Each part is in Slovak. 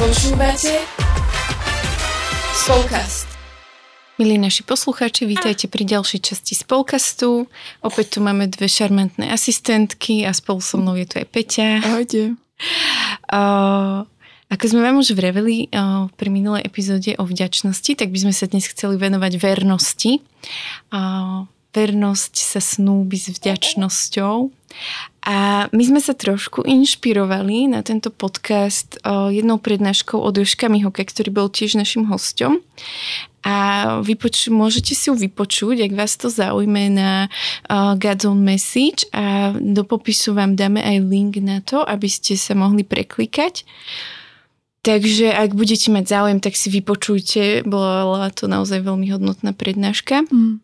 Počúvate Spolkast. Milí naši poslucháči, vítajte pri ďalšej časti Spolkastu. Opäť tu máme dve šarmantné asistentky a spolu so mnou je tu aj Peťa. Ahojte. Uh, ako sme vám už vreveli uh, pri minulej epizóde o vďačnosti, tak by sme sa dnes chceli venovať vernosti. Uh, vernosť sa snúbi s vďačnosťou a my sme sa trošku inšpirovali na tento podcast jednou prednáškou od Joška Mihoke, ktorý bol tiež našim hostom. A vypoč- môžete si ju vypočuť, ak vás to zaujme na uh, God's Own Message a do popisu vám dáme aj link na to, aby ste sa mohli preklikať. Takže ak budete mať záujem, tak si vypočujte, bola to naozaj veľmi hodnotná prednáška. Mm.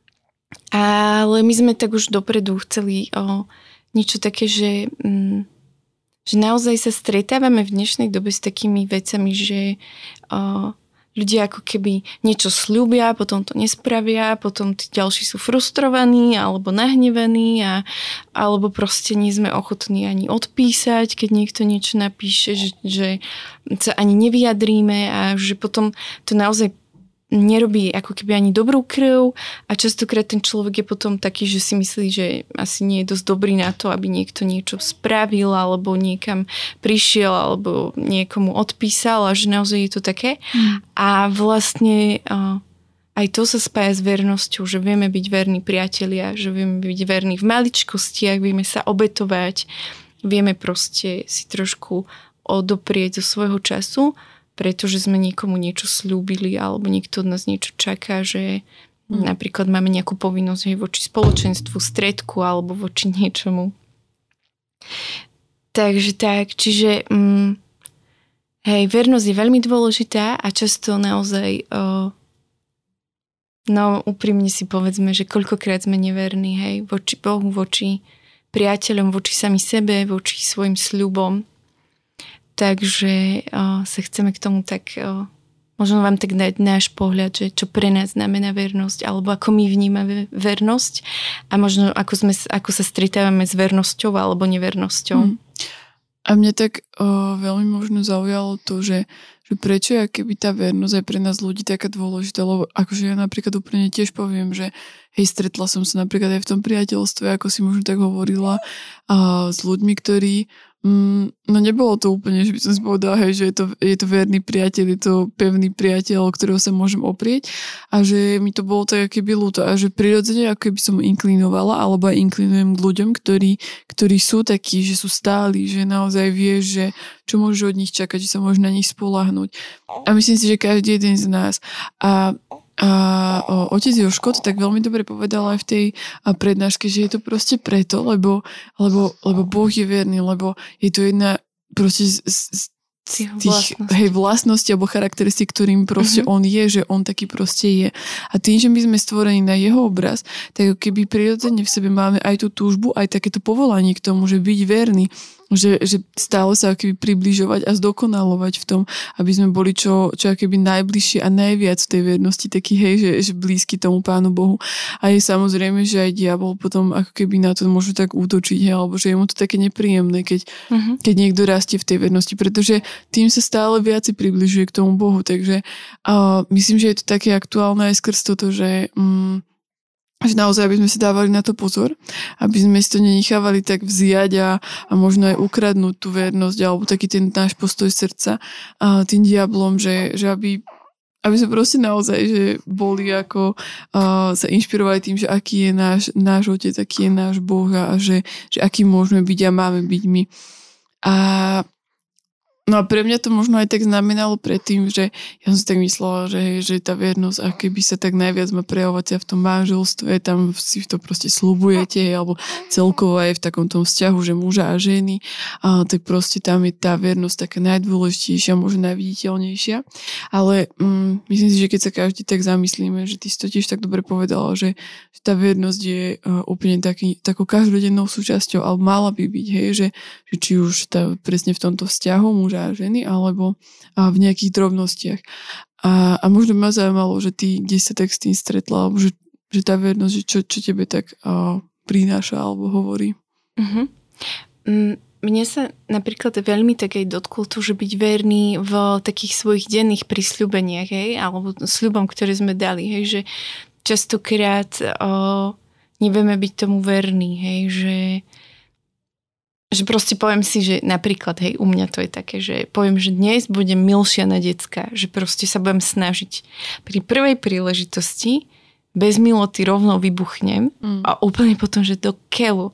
Ale my sme tak už dopredu chceli o, niečo také, že, mm, že naozaj sa stretávame v dnešnej dobe s takými vecami, že o, ľudia ako keby niečo slúbia, potom to nespravia, potom tí ďalší sú frustrovaní alebo nahnevaní a, alebo proste nie sme ochotní ani odpísať, keď niekto niečo napíše, že, že sa ani nevyjadríme a že potom to naozaj nerobí ako keby ani dobrú krv a častokrát ten človek je potom taký, že si myslí, že asi nie je dosť dobrý na to, aby niekto niečo spravil alebo niekam prišiel alebo niekomu odpísal a že naozaj je to také. Mm. A vlastne aj to sa spája s vernosťou, že vieme byť verní priatelia, že vieme byť verní v maličkostiach, vieme sa obetovať, vieme proste si trošku odoprieť zo svojho času pretože sme niekomu niečo slúbili alebo niekto od nás niečo čaká, že mm. napríklad máme nejakú povinnosť hej, voči spoločenstvu, stredku alebo voči niečomu. Takže tak, čiže mm, hej, vernosť je veľmi dôležitá a často naozaj o, no úprimne si povedzme, že koľkokrát sme neverní, hej, voči Bohu, voči priateľom, voči sami sebe, voči svojim sľubom. Takže o, sa chceme k tomu tak, o, možno vám tak dať náš pohľad, že čo pre nás znamená vernosť, alebo ako my vnímame vernosť a možno ako, sme, ako sa stretávame s vernosťou alebo nevernosťou. Mm. A mne tak o, veľmi možno zaujalo to, že, že prečo je keby tá vernosť aj pre nás ľudí taká dôležitá, lebo akože ja napríklad úplne tiež poviem, že hej, stretla som sa napríklad aj v tom priateľstve, ako si možno tak hovorila, a, s ľuďmi, ktorí Mm, no nebolo to úplne, že by som si povedala, hej, že je to, je to verný priateľ, je to pevný priateľ, o ktorého sa môžem oprieť a že mi to bolo tak keby ľúto a že prirodzene ako keby som inklinovala alebo inklinujem k ľuďom, ktorí, ktorí sú takí, že sú stáli, že naozaj vieš, že čo môžeš od nich čakať, že sa môžeš na nich spolahnuť. A myslím si, že každý jeden z nás. A a o, otec Joško to tak veľmi dobre povedal aj v tej prednáške, že je to proste preto, lebo, lebo, lebo Boh je verný, lebo je to jedna proste z, z, tých vlastnosti. hej, vlastnosti alebo charakteristik, ktorým proste uh-huh. on je, že on taký proste je. A tým, že my sme stvorení na jeho obraz, tak keby prirodzene v sebe máme aj tú túžbu, aj takéto povolanie k tomu, že byť verný, že, že stále sa akoby približovať a zdokonalovať v tom, aby sme boli čo, čo akoby najbližšie a najviac v tej vernosti taký, hej, že, že blízky tomu Pánu Bohu. A je samozrejme, že aj diabol potom ako keby na to môže tak útočiť, hej, alebo že je mu to také nepríjemné, keď, uh-huh. keď niekto rastie v tej vernosti, pretože tým sa stále viac približuje k tomu Bohu. Takže uh, myslím, že je to také aktuálne aj skrz toto, že um, že naozaj, aby sme si dávali na to pozor, aby sme si to nenechávali tak vziať a, a možno aj ukradnúť tú vernosť alebo taký ten náš postoj srdca a tým diablom, že, že aby aby sme proste naozaj, že boli ako uh, sa inšpirovali tým, že aký je náš, náš otec, aký je náš Boh a že, že aký môžeme byť a máme byť my. A No a pre mňa to možno aj tak znamenalo predtým, že ja som si tak myslela, že, že tá vernosť, a keby sa tak najviac má prejavovať v tom manželstve, tam si to proste slubujete, alebo celkovo aj v takom tom vzťahu, že muža a ženy, a, tak proste tam je tá vernosť taká najdôležitejšia, možno najviditeľnejšia. Ale mm, myslím si, že keď sa každý tak zamyslíme, že ty si to tiež tak dobre povedala, že, že tá vernosť je uh, úplne taký, takou každodennou súčasťou, ale mala by byť, hej, že, že či už tá, presne v tomto vzťahu muža ženy, alebo a v nejakých drobnostiach. A, a možno ma zaujímalo, že ty kde sa tak s tým stretla, alebo že, že tá vernosť, že čo, čo tebe tak a, prináša alebo hovorí. Uh-huh. Mne sa napríklad veľmi tak aj dotklo to, že byť verný v takých svojich denných prisľubeniach, hej, alebo sľubom, ktoré sme dali, hej, že častokrát o, nevieme byť tomu verní, hej, že že proste poviem si, že napríklad, hej, u mňa to je také, že poviem, že dnes budem milšia na decka, že proste sa budem snažiť. Pri prvej príležitosti bez miloty rovno vybuchnem mm. a úplne potom, že do keľu.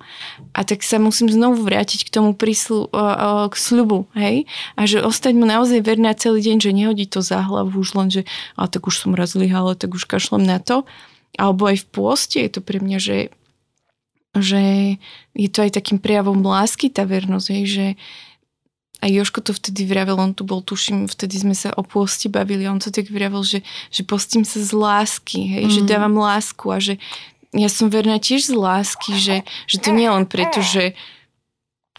A tak sa musím znovu vrátiť k tomu príslu, k sľubu, hej? A že ostať mu naozaj verná celý deň, že nehodí to za hlavu už len, že a tak už som raz zlyhala, tak už kašlem na to. Alebo aj v pôste je to pre mňa, že že je to aj takým prejavom lásky tá vernosť, hej, že a Joško to vtedy vravel, on tu bol, tuším, vtedy sme sa o pôsti bavili, on to tak vravel, že, že postím sa z lásky, hej, mm. že dávam lásku a že ja som verná tiež z lásky, že, že to nie len preto, že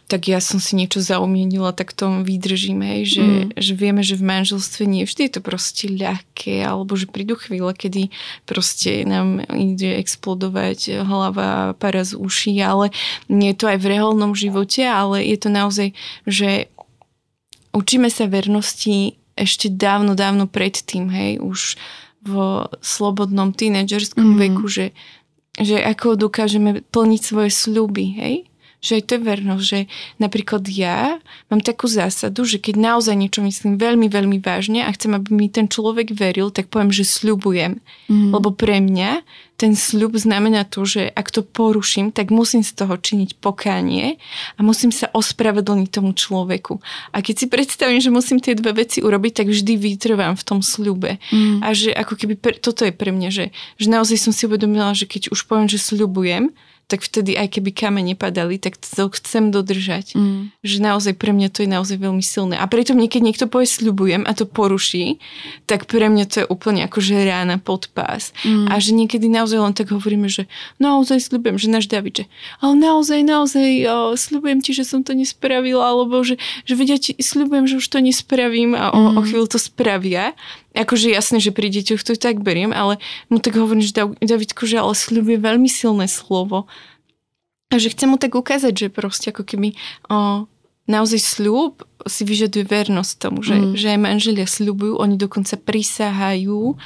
tak ja som si niečo zaumienila, tak tom vydržím, hej, že, mm. že vieme, že v manželstve nie vždy je to proste ľahké, alebo že prídu chvíle, kedy proste nám ide explodovať hlava, para z uší, ale nie je to aj v reálnom živote, ale je to naozaj, že učíme sa vernosti ešte dávno, dávno predtým, hej, už v slobodnom tínedžerskom mm. veku, že, že ako dokážeme plniť svoje sľuby, hej, že aj to je vernosť, že napríklad ja mám takú zásadu, že keď naozaj niečo myslím veľmi, veľmi vážne a chcem, aby mi ten človek veril, tak poviem, že sľubujem. Mm. Lebo pre mňa ten sľub znamená to, že ak to poruším, tak musím z toho činiť pokánie a musím sa ospravedlniť tomu človeku. A keď si predstavím, že musím tie dve veci urobiť, tak vždy vytrvám v tom sľube. Mm. A že ako keby, pre, toto je pre mňa, že, že naozaj som si uvedomila, že keď už poviem, že sľubujem, tak vtedy aj keby kamene padali, tak to chcem dodržať. Mm. Že naozaj pre mňa to je naozaj veľmi silné. A preto mne, keď niekto povie sľubujem a to poruší, tak pre mňa to je úplne ako že rána pod pás. Mm. A že niekedy naozaj len tak hovoríme, že naozaj sľubujem, že náš David, že ale naozaj, naozaj o, sľubujem ti, že som to nespravila, alebo že, že vedia ti, sľubujem, že už to nespravím a o, mm. o chvíľu to spravia akože jasné, že pri deťoch to tak beriem, ale mu tak hovorím, že Davidko, že ale sľubuje veľmi silné slovo. A že chcem mu tak ukázať, že proste ako keby o, naozaj sľub si vyžaduje vernosť tomu, že, mm. že aj manželia sľubujú, oni dokonca prisahajú,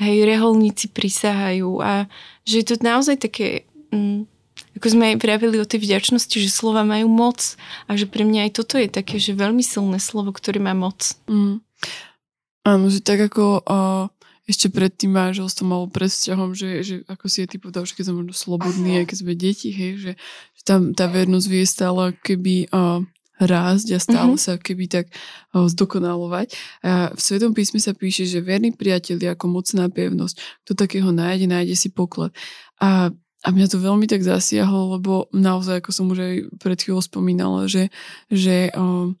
hej, reholníci prisahajú a že je to naozaj také... Mm, ako sme aj vravili o tej vďačnosti, že slova majú moc a že pre mňa aj toto je také, že veľmi silné slovo, ktoré má moc. Mm. Áno, že tak ako uh, ešte pred tým manželstvom alebo pred vzťahom, že, že ako si je ty povedal, že keď sme slobodní, aj keď sme deti, hej, že, že tam tá vernosť vie stále keby uh, rásť a stále mm-hmm. sa keby tak uh, zdokonalovať. A v Svetom písme sa píše, že verný priateľ je ako mocná pevnosť. Kto takého nájde, nájde si poklad. A a mňa to veľmi tak zasiahlo, lebo naozaj, ako som už aj pred chvíľou spomínala, že, že uh,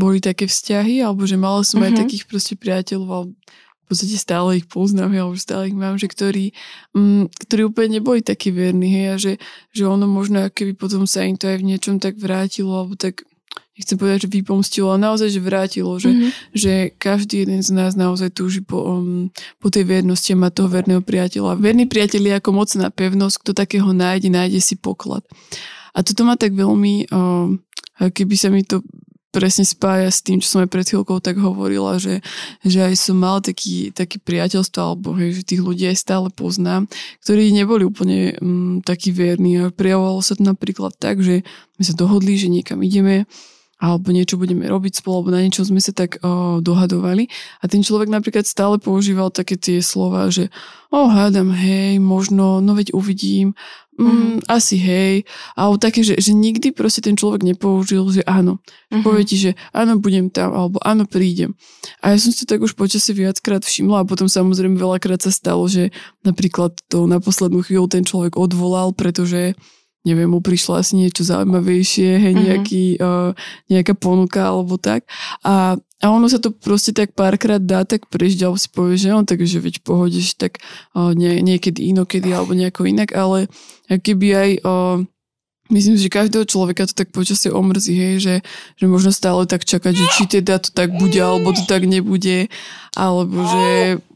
boli také vzťahy, alebo že mala som uh-huh. aj mhm. takých proste priateľov, alebo v podstate stále ich poznám, alebo stále ich mám, že ktorí, mm, ktorí úplne neboli takí verní, hej, a že, že ono možno, keby potom sa im to aj v niečom tak vrátilo, alebo tak nechcem povedať, že vypomstilo, ale naozaj, že vrátilo, že, mm-hmm. že každý jeden z nás naozaj túži po, um, po tej vernosti a má toho verného priateľa. Verný priateľ je ako mocná pevnosť, kto takého nájde, nájde si poklad. A toto ma tak veľmi, um, keby sa mi to presne spája s tým, čo som aj pred chvíľkou tak hovorila, že, že aj som mal taký, taký priateľstvo, alebo hej, že tých ľudí aj stále poznám, ktorí neboli úplne um, takí verní. A prijavovalo sa to napríklad tak, že my sa dohodli, že niekam ideme alebo niečo budeme robiť spolu, alebo na niečo sme sa tak o, dohadovali. A ten človek napríklad stále používal také tie slova, že o, hádam, hej, možno, no veď uvidím, mm, mm. asi hej. Alebo také, že, že nikdy proste ten človek nepoužil, že áno. Mm-hmm. Povie ti, že áno, budem tam, alebo áno, prídem. A ja som si tak už počasie viackrát všimla a potom samozrejme veľakrát sa stalo, že napríklad to na poslednú chvíľu ten človek odvolal, pretože neviem, mu prišlo asi niečo zaujímavejšie, hej, uh-huh. nejaký, uh, nejaká ponuka alebo tak. A, a ono sa to proste tak párkrát dá tak prejsť, alebo si povie, že on takže veď pohodeš tak uh, nie, niekedy inokedy alebo nejako inak, ale keby aj uh, Myslím že každého človeka to tak počasie omrzí, hej, že, že možno stále tak čakať, že či teda to tak bude, alebo to tak nebude, alebo že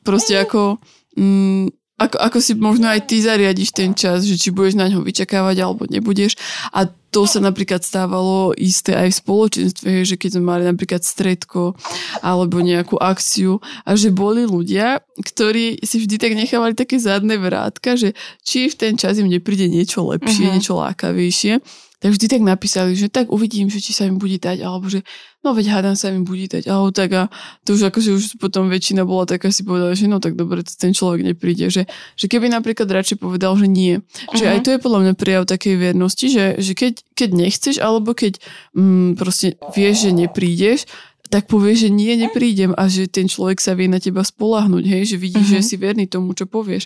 proste ako... Mm, ako, ako si možno aj ty zariadiš ten čas, že či budeš na ňo vyčakávať alebo nebudeš. A to sa napríklad stávalo isté aj v spoločenstve, že keď sme mali napríklad stredko alebo nejakú akciu a že boli ľudia, ktorí si vždy tak nechávali také zadné vrátka, že či v ten čas im nepríde niečo lepšie, uh-huh. niečo lákavejšie tak vždy tak napísali, že tak uvidím, že či sa im bude dať, alebo že no veď hádam sa im bude dať, alebo tak a to už akože už potom väčšina bola taká si povedala, že no tak dobre, ten človek nepríde, že, že keby napríklad radšej povedal, že nie, uh-huh. že aj mhm. to je podľa mňa prijav takej vernosti, že, že keď, keď nechceš, alebo keď mm, proste vieš, že neprídeš, tak povieš, že nie, neprídem a že ten človek sa vie na teba spolahnuť, hej, že vidíš, uh-huh. že si verný tomu, čo povieš.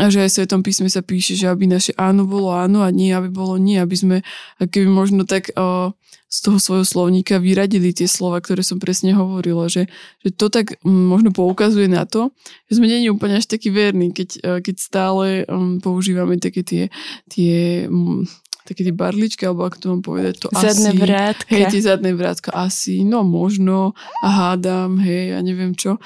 A že aj v Svetom písme sa píše, že aby naše áno bolo áno a nie, aby bolo nie, aby sme keby možno tak o, z toho svojho slovníka vyradili tie slova, ktoré som presne hovorila, že, že to tak m, možno poukazuje na to, že sme není úplne až taký verní, keď, keď stále um, používame také tie, tie um, také tie barličky, alebo ako to mám povedať, to zadné asi. vrátka. Hej, tie zadné vrátka asi, no možno, a hádam, hej, ja neviem čo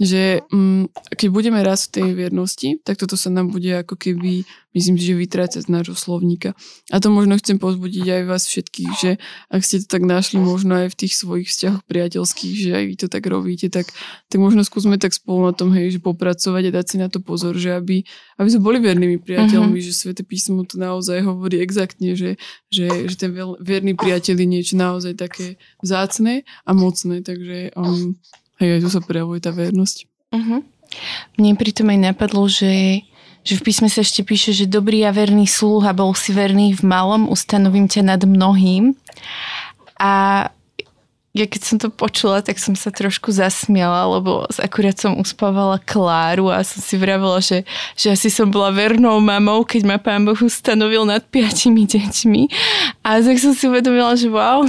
že um, keď budeme raz v tej viernosti, tak toto sa nám bude ako keby, myslím si, že vytrácať z nášho slovníka. A to možno chcem pozbudiť aj vás všetkých, že ak ste to tak našli možno aj v tých svojich vzťahoch priateľských, že aj vy to tak robíte, tak, tak možno skúsme tak spolu na tom, hej, že popracovať a dať si na to pozor, že aby, aby sme boli vernými priateľmi, mm-hmm. že Svete písmo to naozaj hovorí exaktne, že, že, že ten verný priateľ je niečo naozaj také vzácne a mocné, takže um, Hej, aj tu sa prejavuje tá vernosť. Uh-huh. Mne pritom aj napadlo, že, že v písme sa ešte píše, že dobrý a verný sluha bol si verný v malom, ustanovím ťa nad mnohým. A ja keď som to počula, tak som sa trošku zasmiala, lebo akurát som uspávala Kláru a som si vravela, že, že asi som bola vernou mamou, keď ma pán Boh ustanovil nad piatimi deťmi. A tak som si uvedomila, že wow,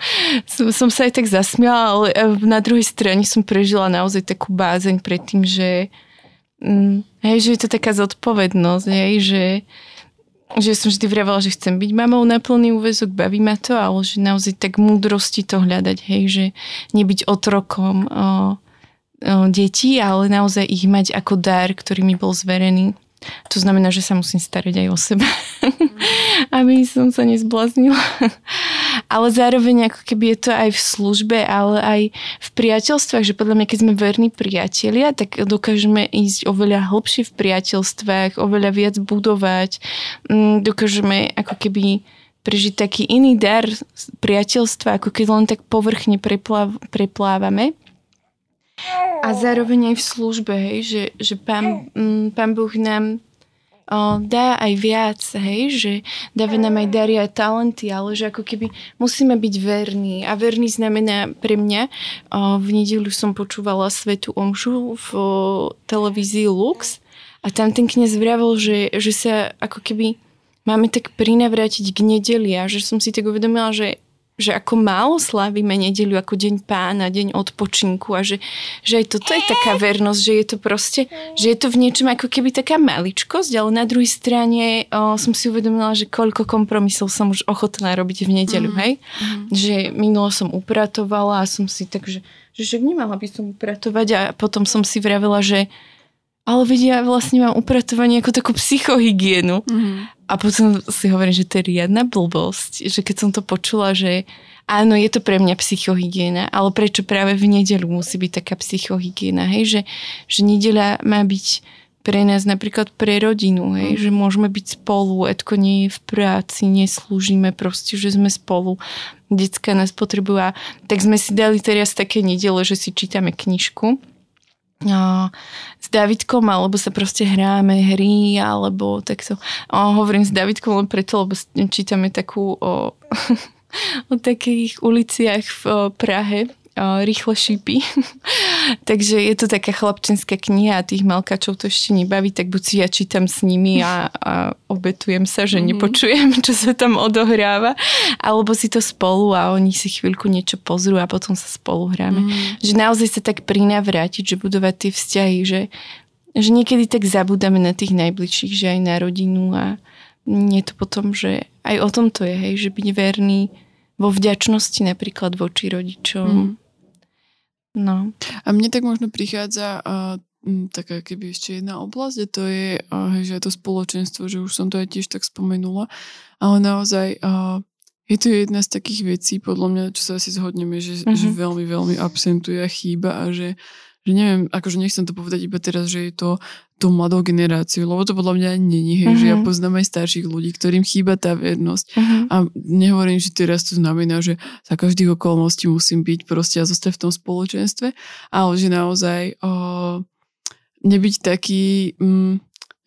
som, som sa aj tak zasmiala, ale e, na druhej strane som prežila naozaj takú bázeň pred tým, že, mm, hej, že je to taká zodpovednosť, hej, že, že som vždy vravala, že chcem byť mamou na plný úvezok, baví ma to, ale že naozaj tak múdrosti to hľadať, hej, že nebyť otrokom o, o, detí, ale naozaj ich mať ako dar, ktorý mi bol zverený. To znamená, že sa musím starať aj o seba, aby som sa nezblaznila. Ale zároveň ako keby je to aj v službe, ale aj v priateľstvách, že podľa mňa, keď sme verní priatelia, tak dokážeme ísť oveľa hlbšie v priateľstvách, oveľa viac budovať, mm, dokážeme ako keby prežiť taký iný dar priateľstva, ako keď len tak povrchne prepláv, preplávame. A zároveň aj v službe, hej, že, že pán, mm, pán Boh nám dá aj viac, hej, že dáva nám aj dary a talenty, ale že ako keby musíme byť verní. A verný znamená pre mňa, v nedelu som počúvala Svetu Omšu v televízii Lux a tam ten kniaz vravel, že, že sa ako keby máme tak prinavrátiť k nedeli a že som si tak uvedomila, že že ako málo slávime nedeliu ako deň pána, deň odpočinku a že, že aj toto je taká vernosť, že je to proste, že je to v niečom ako keby taká maličkosť, ale na druhej strane o, som si uvedomila, že koľko kompromisov som už ochotná robiť v nedeliu, mm. hej? Mm. Že minulo som upratovala a som si tak, že, že však nemala by som upratovať a potom som si vravela, že ale vedia, ja vlastne mám upratovanie ako takú psychohygienu. Mm. A potom si hovorím, že to je riadna blbosť, že keď som to počula, že áno, je to pre mňa psychohygiena, ale prečo práve v nedelu musí byť taká psychohygiena, hej, že, že nedeľa má byť pre nás napríklad pre rodinu, hej, mm. že môžeme byť spolu, Edko nie je v práci, neslúžime proste, že sme spolu, detská nás potrebujú tak sme si dali teraz také nedele, že si čítame knižku s Davidkom, alebo sa proste hráme hry, alebo takto. O, hovorím s Davidkom len preto, lebo čítame takú o, o takých uliciach v Prahe, rýchle šípy. Takže je to taká chlapčenská kniha a tých malkačov to ešte nebaví, tak buď si ja čítam s nimi a, a obetujem sa, že mm-hmm. nepočujem, čo sa tam odohráva, alebo si to spolu a oni si chvíľku niečo pozrú a potom sa spolu hráme. Mm-hmm. Že naozaj sa tak prinavrátiť, že budovať tie vzťahy, že, že niekedy tak zabudáme na tých najbližších, že aj na rodinu a nie je to potom, že aj o tom to je, hej, že byť verný vo vďačnosti napríklad voči rodičom. Mm. No. A mne tak možno prichádza uh, taká keby ešte jedna oblasť a to je, uh, že to spoločenstvo, že už som to aj tiež tak spomenula, ale naozaj uh, je to jedna z takých vecí, podľa mňa, čo sa asi zhodneme, že, uh-huh. že veľmi, veľmi absentuje a chýba a že, že neviem, akože nechcem to povedať iba teraz, že je to tú mladou generáciu, lebo to podľa mňa ani není, hej, uh-huh. že ja mhm. poznám aj starších ľudí, ktorým chýba tá vernosť. Uh-huh. A nehovorím, že teraz to znamená, že za každých okolností musím byť proste a zostať v tom spoločenstve, ale že naozaj o, nebyť taký... Mm,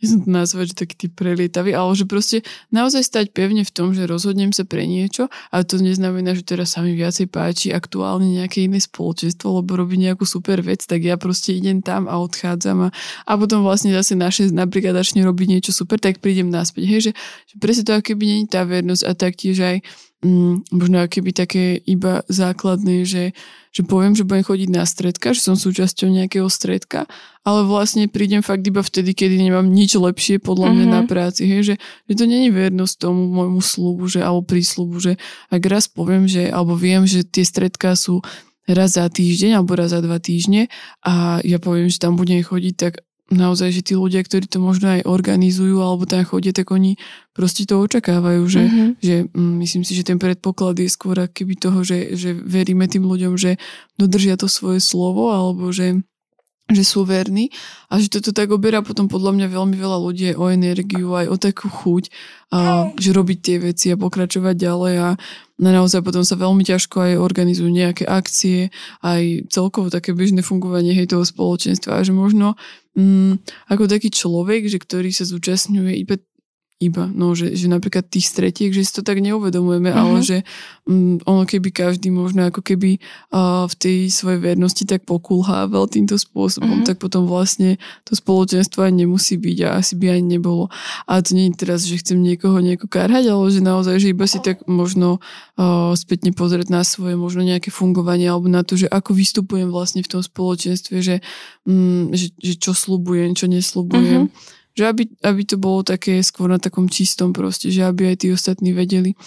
som to nazvať, že taký typ prelietavý, ale že proste naozaj stať pevne v tom, že rozhodnem sa pre niečo, ale to neznamená, že teraz sa mi viacej páči aktuálne nejaké iné spoločenstvo, lebo robí nejakú super vec, tak ja proste idem tam a odchádzam a, a potom vlastne zase naše napríklad začne robiť niečo super, tak prídem naspäť. Hej, že, že presne to, keby není tá vernosť a taktiež aj mm, možno keby také iba základné, že, že poviem, že budem chodiť na stredka, že som súčasťou nejakého stredka, ale vlastne prídem fakt iba vtedy, kedy nemám nič lepšie podľa mňa mm-hmm. na práci. Hej, že, že to není vernosť tomu môjmu slubu, že, alebo prísľubu, že ak raz poviem, že, alebo viem, že tie stredka sú raz za týždeň alebo raz za dva týždne a ja poviem, že tam budem chodiť, tak naozaj, že tí ľudia, ktorí to možno aj organizujú alebo tam chodia, tak oni proste to očakávajú, že, mm-hmm. že mm, myslím si, že ten predpoklad je skôr keby toho, že, že veríme tým ľuďom, že dodržia to svoje slovo alebo že že sú verní a že toto tak oberá potom podľa mňa veľmi veľa ľudí o energiu, aj o takú chuť, a, že robiť tie veci a pokračovať ďalej a na naozaj potom sa veľmi ťažko aj organizujú nejaké akcie, aj celkovo také bežné fungovanie hej toho spoločenstva. A že možno mm, ako taký človek, že ktorý sa zúčastňuje iba iba, no, že, že napríklad tých stretiek, že si to tak neuvedomujeme, uh-huh. ale že um, ono keby každý možno ako keby uh, v tej svojej vernosti tak pokulhával týmto spôsobom, uh-huh. tak potom vlastne to spoločenstvo ani nemusí byť a asi by ani nebolo. A to nie je teraz, že chcem niekoho nieko karhať, ale že naozaj, že iba si tak možno uh, spätne pozrieť na svoje možno nejaké fungovanie alebo na to, že ako vystupujem vlastne v tom spoločenstve, že, um, že, že čo slubujem, čo neslubujem. Uh-huh že aby, aby to bolo také skôr na takom čistom proste, že aby aj tí ostatní vedeli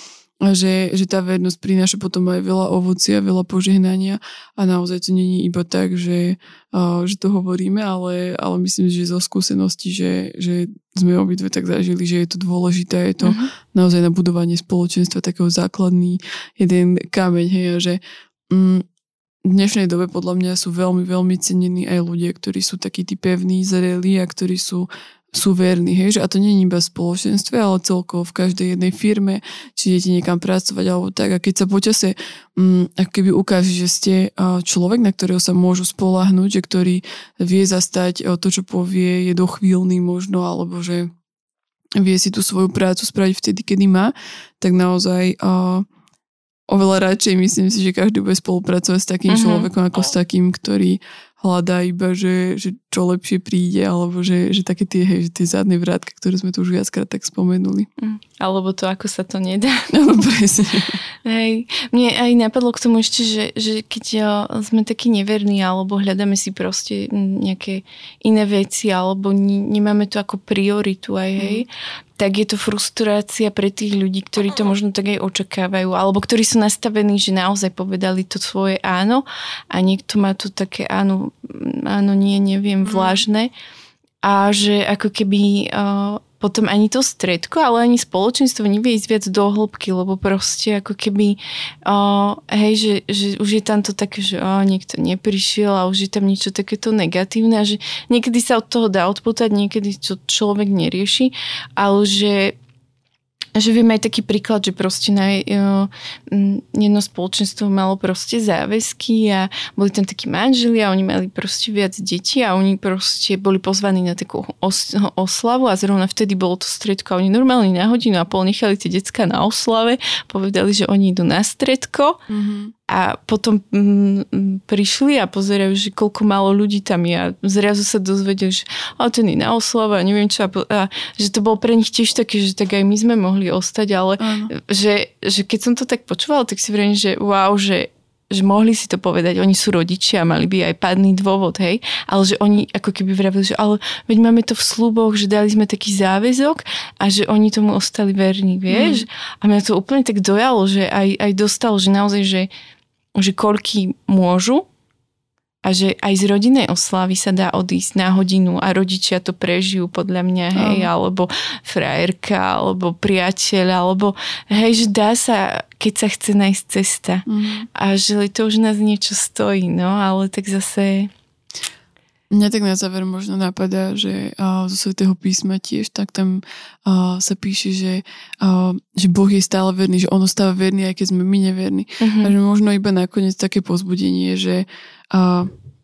a že, že tá vernosť prináša potom aj veľa ovocia, veľa požehnania a naozaj to není iba tak, že, uh, že to hovoríme, ale, ale myslím, že zo skúsenosti, že, že sme obidve tak zažili, že je to dôležité, je to uh-huh. naozaj na budovanie spoločenstva takého základný jeden kameň, hej, a že mm, v dnešnej dobe podľa mňa sú veľmi, veľmi cenení aj ľudia, ktorí sú takí tí pevní, zrelí a ktorí sú sú verní, hej, že a to nie je iba v spoločenstve, ale celkovo v každej jednej firme, či idete niekam pracovať alebo tak a keď sa počase um, ako keby ukáže, že ste človek, na ktorého sa môžu spolahnúť, že ktorý vie zastať to, čo povie, je dochvíľný možno, alebo že vie si tú svoju prácu spraviť vtedy, kedy má, tak naozaj uh, oveľa radšej myslím si, že každý bude spolupracovať s takým uh-huh. človekom ako s takým, ktorý hľadá iba, že, že čo lepšie príde, alebo že, že také tie, hej, že tie zadné vrátka, ktoré sme tu už viackrát tak spomenuli. Mm. Alebo to, ako sa to nedá. No, presne. Hej. Mne aj napadlo k tomu ešte, že, že keď sme takí neverní, alebo hľadáme si proste nejaké iné veci, alebo nemáme to ako prioritu aj, hej, mm tak je to frustrácia pre tých ľudí, ktorí to možno tak aj očakávajú, alebo ktorí sú nastavení, že naozaj povedali to svoje áno a niekto má to také áno, áno, nie, neviem, mhm. vlážne a že ako keby uh, potom ani to stredko, ale ani spoločenstvo nevie ísť viac do hĺbky, lebo proste ako keby uh, hej, že, že už je tam to také, že oh, niekto neprišiel a už je tam niečo takéto negatívne a že niekedy sa od toho dá odputať, niekedy to človek nerieši, ale že že viem aj taký príklad, že proste na jedno spoločenstvo malo proste záväzky a boli tam takí manželia, oni mali proste viac detí a oni proste boli pozvaní na takú os- oslavu a zrovna vtedy bolo to stredko a oni normálne na hodinu a pol nechali tie decka na oslave, povedali, že oni idú na stredko mm-hmm a potom mm, prišli a pozerajú, že koľko málo ľudí tam je. A zrazu sa dozvedeli, že ale ten je na oslava a neviem čo. A, a že to bolo pre nich tiež také, že tak aj my sme mohli ostať, ale že, že keď som to tak počúvala, tak si vrejím, že wow, že že mohli si to povedať, oni sú rodičia, mali by aj padný dôvod, hej, ale že oni ako keby vravili, že ale veď máme to v sluboch, že dali sme taký záväzok a že oni tomu ostali verní, vieš. Mm. A mňa to úplne tak dojalo, že aj, aj dostalo, že naozaj, že že koľky môžu a že aj z rodinnej oslavy sa dá odísť na hodinu a rodičia to prežijú podľa mňa, hej, uh. alebo frajerka, alebo priateľ, alebo hej, že dá sa, keď sa chce nájsť cesta. Uh. A že to už nás niečo stojí, no, ale tak zase Mňa tak na záver možno napadá, že zo svetého písma tiež tak tam sa píše, že, že Boh je stále verný, že on ostáva verný, aj keď sme my neverní. Uh-huh. A že možno iba nakoniec také pozbudenie, že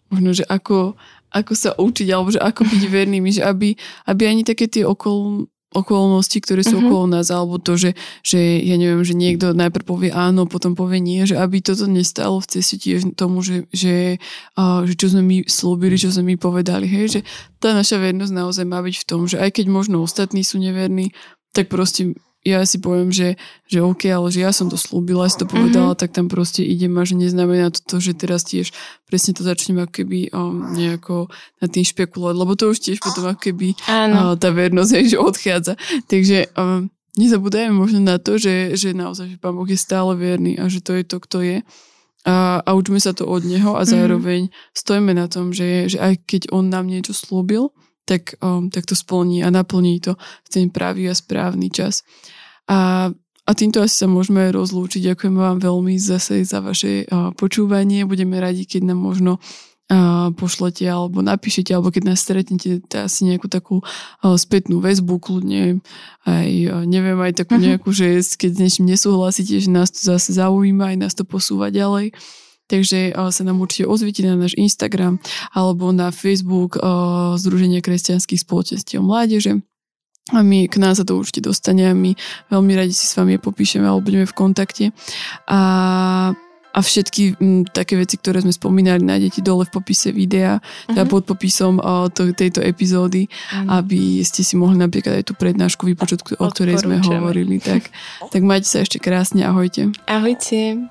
možno, že ako, ako sa učiť, alebo že ako byť vernými, že aby, aby ani také tie okolo, okolnosti, ktoré sú uh-huh. okolo nás, alebo to, že, že ja neviem, že niekto najprv povie áno, potom povie nie, že aby toto nestalo v ceste tiež tomu, že, že, uh, že čo sme my slúbili, čo sme my povedali, hej, že tá naša vernosť naozaj má byť v tom, že aj keď možno ostatní sú neverní, tak proste ja si poviem, že, že OK, ale že ja som to slúbila, si to povedala, mm-hmm. tak tam proste idem a že neznamená to, to že teraz tiež presne to začnem ako keby um, nejako na tým špekulovať, lebo to už tiež potom ako keby uh, tá vernosť je, že odchádza. Takže um, nezabúdajme možno na to, že, že naozaj, že Pán Boh je stále verný a že to je to, kto je. A, a učme sa to od Neho a mhm. zároveň mm-hmm. stojíme na tom, že, že aj keď On nám niečo slúbil, tak, um, tak to splní a naplní to v ten pravý a správny čas. A, a týmto asi sa môžeme rozlúčiť. Ďakujem vám veľmi zase za vaše uh, počúvanie. Budeme radi, keď nám možno uh, pošlete alebo napíšete, alebo keď nás stretnete, asi nejakú takú uh, spätnú väzbu, kľudne aj, uh, neviem, aj takú mhm. nejakú, že keď s niečím nesúhlasíte, že nás to zase zaujíma, aj nás to posúva ďalej. Takže uh, sa nám určite ozvite na náš Instagram alebo na Facebook uh, Združenia kresťanských spoločenstiev mládeže. A my, k nás sa to určite dostane a my veľmi radi si s vami popíšeme alebo budeme v kontakte. A, a všetky m, také veci, ktoré sme spomínali, nájdete dole v popise videa, uh-huh. teda mhm. pod popisom o, to, tejto epizódy, uh-huh. aby ste si mohli napríklad aj tú prednášku vypočuť, o ktorej sme hovorili. Tak, tak majte sa ešte krásne, ahojte. Ahojte.